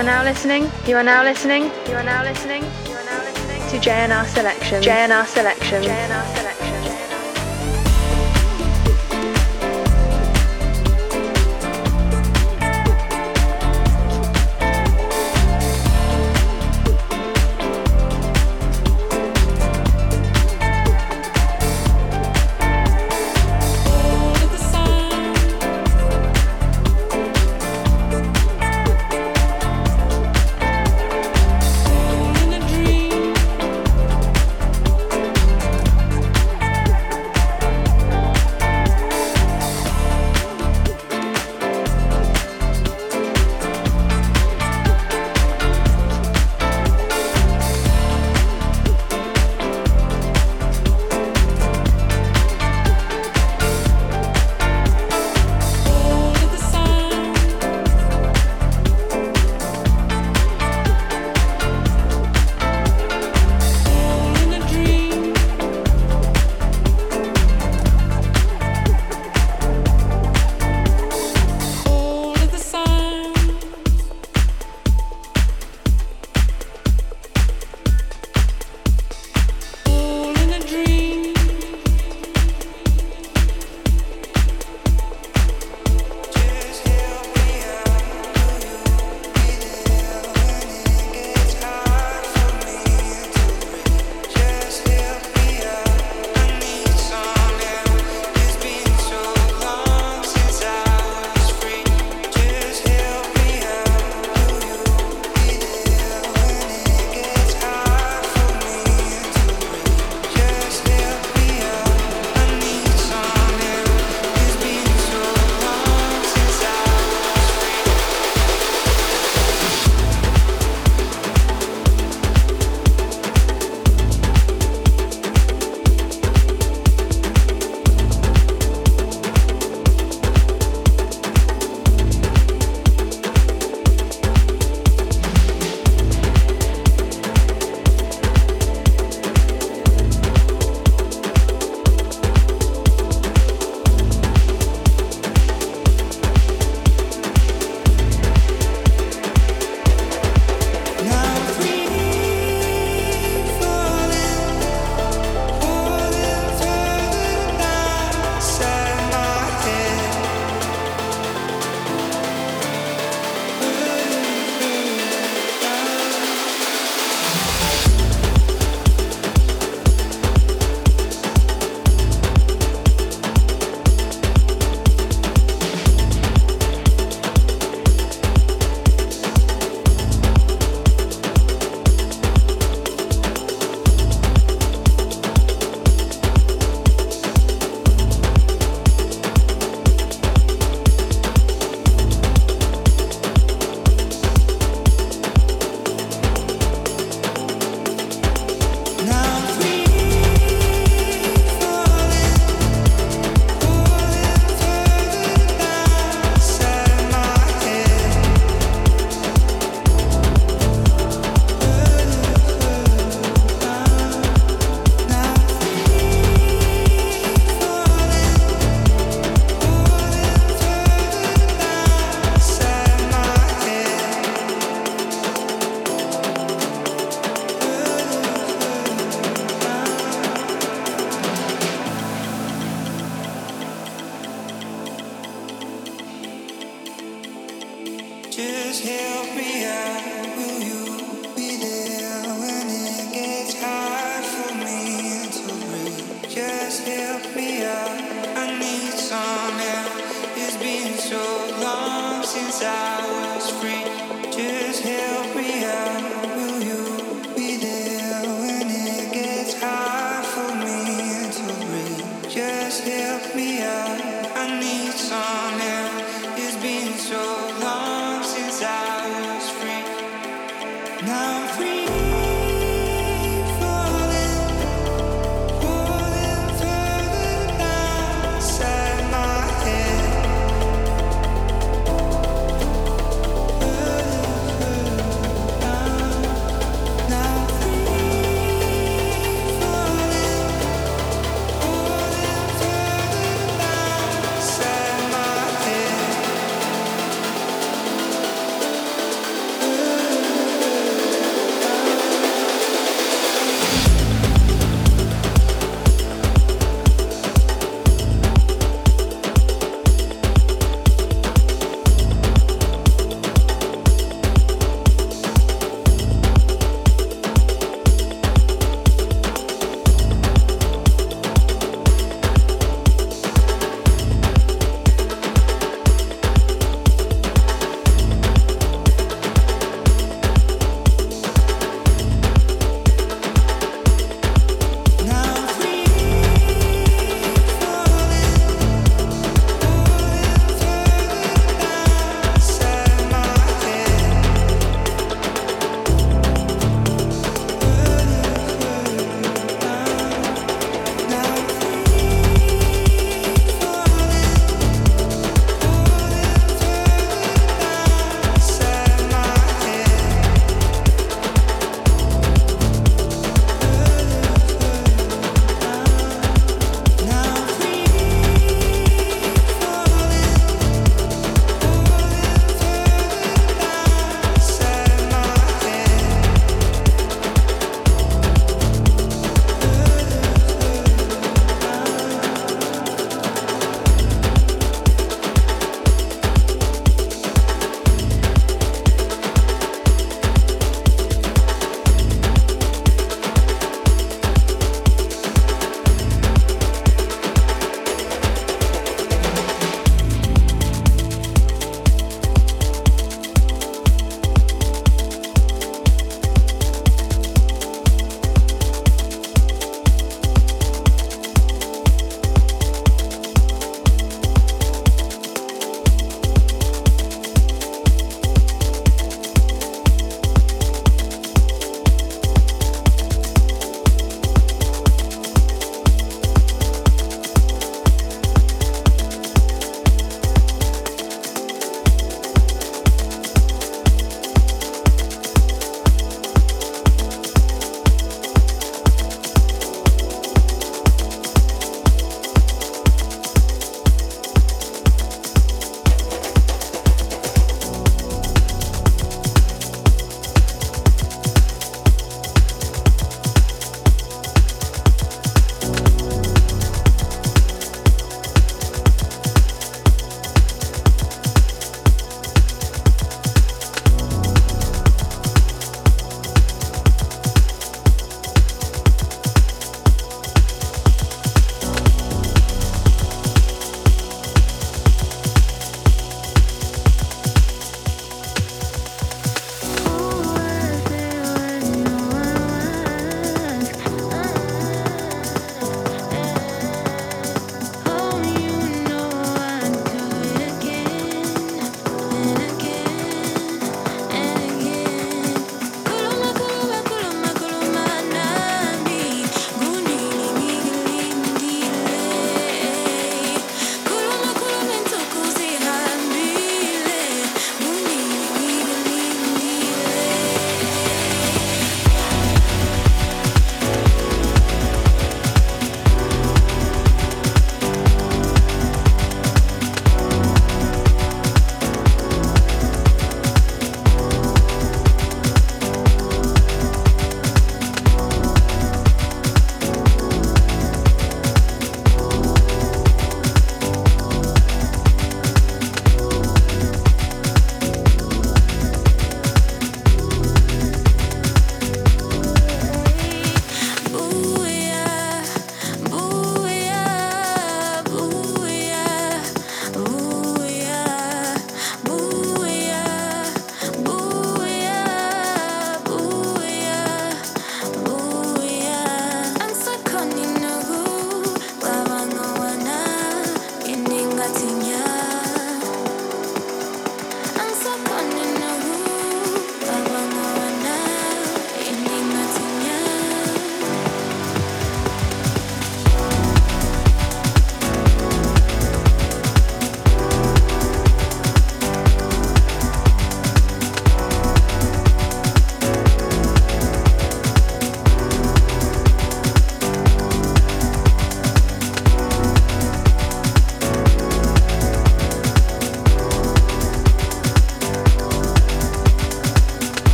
are now listening. You are now listening. You are now listening. You are now listening to JNR Selection. JNR Selection. JNR Selection.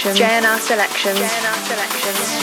Selection. JNR selection. JNR selection.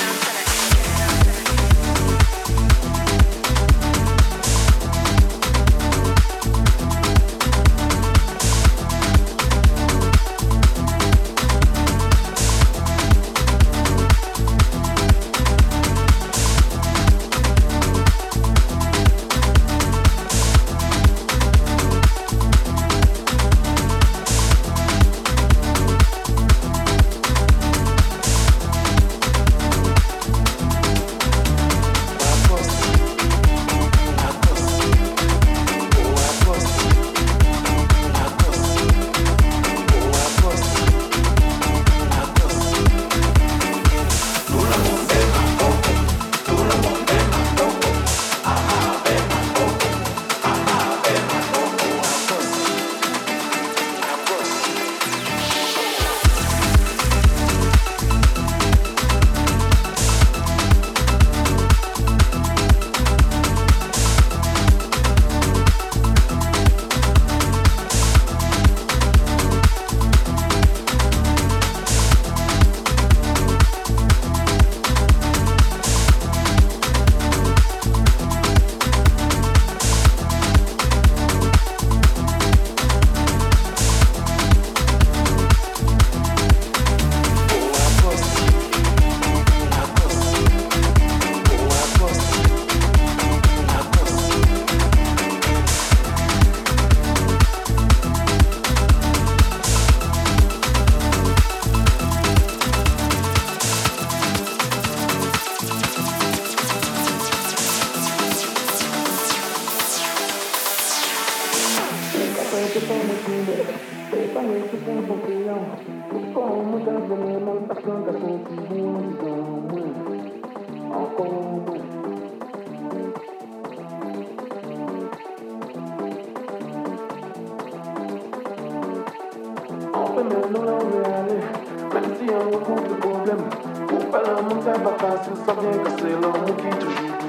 Problème, pour pas le monde, ça va passer sans rien casser, l'homme qui te.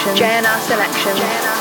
Selection. JNR selection. JNR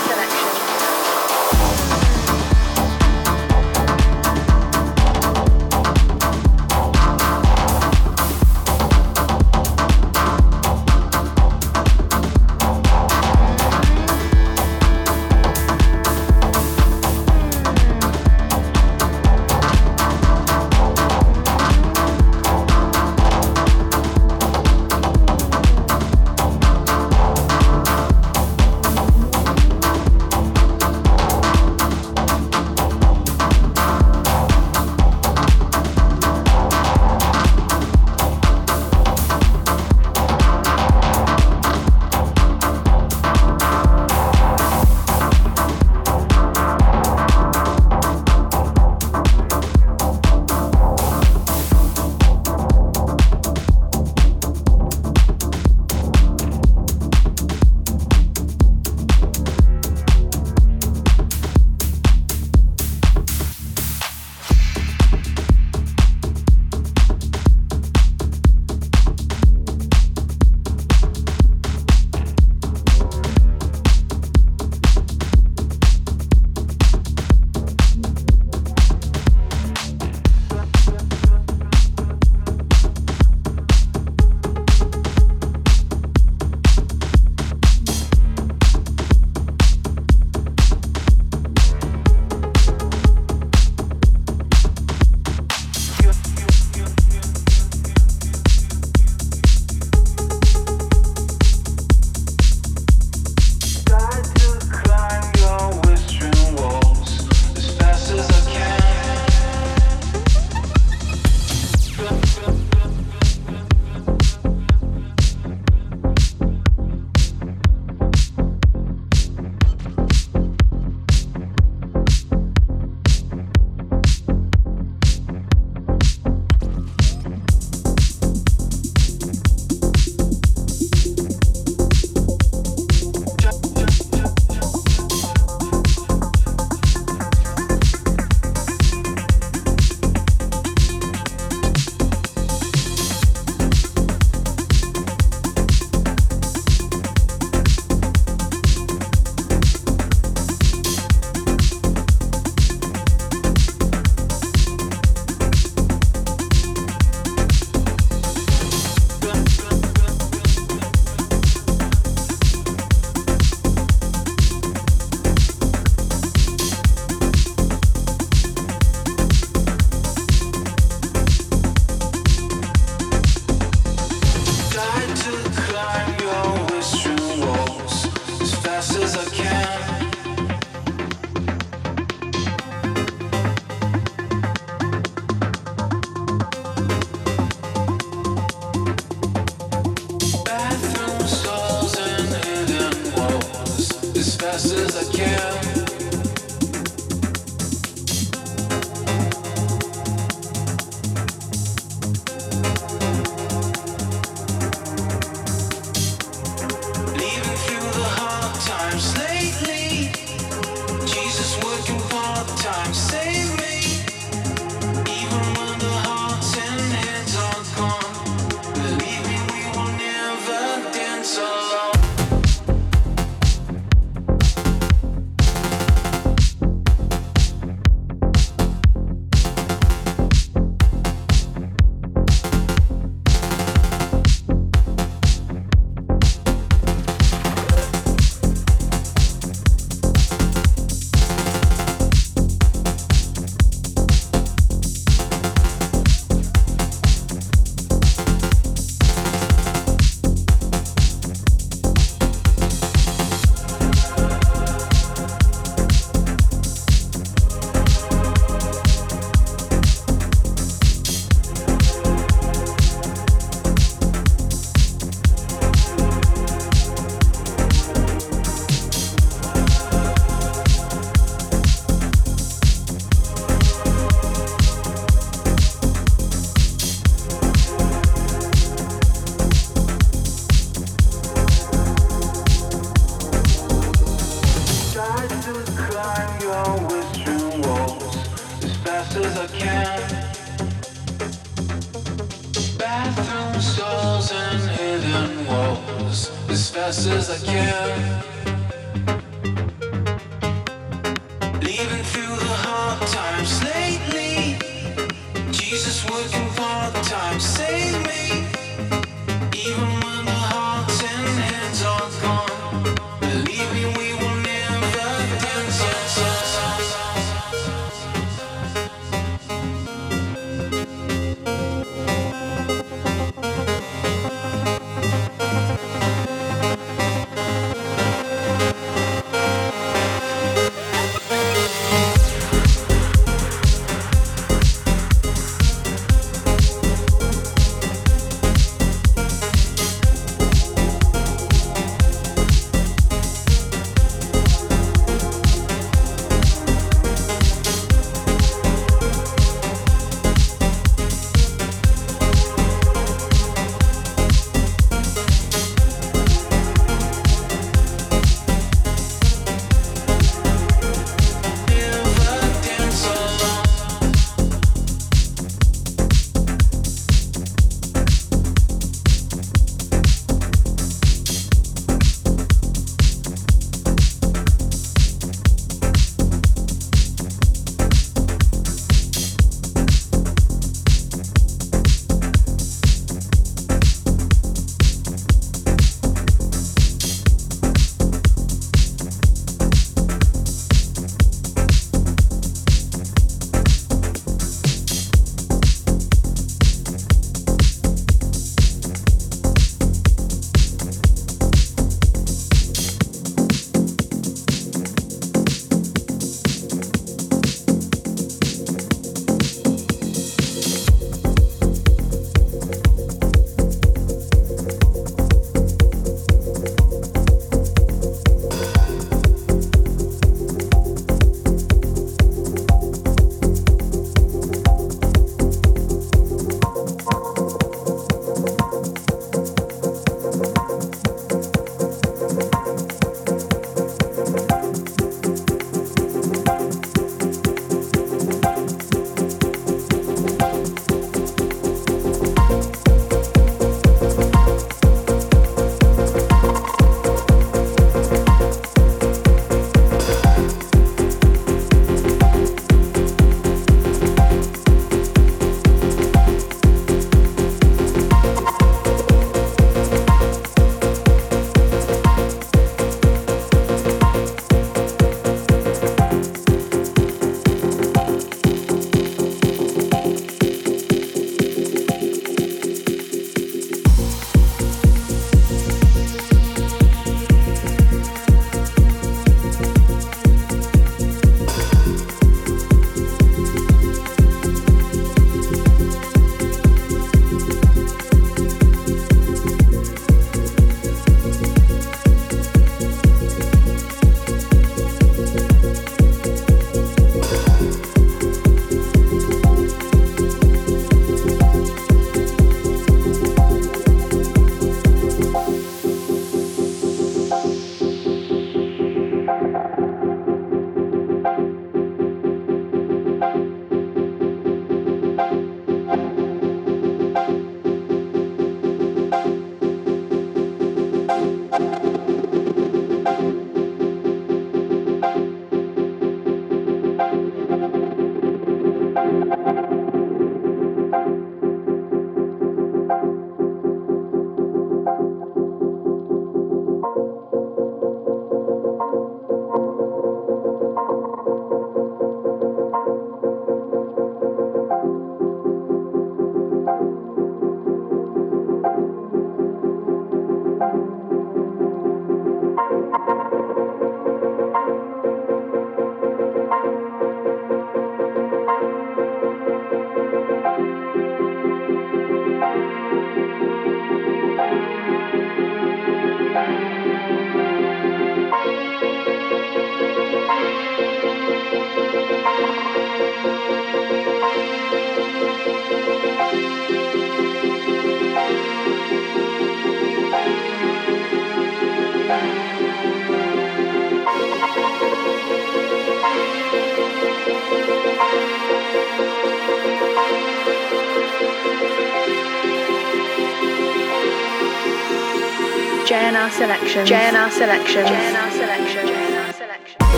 selection. JNR selection. JNR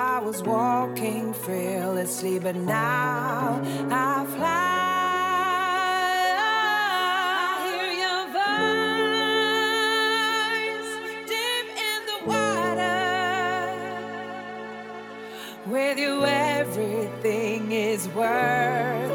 I was walking fearlessly, but now I fly. With you, everything is worth.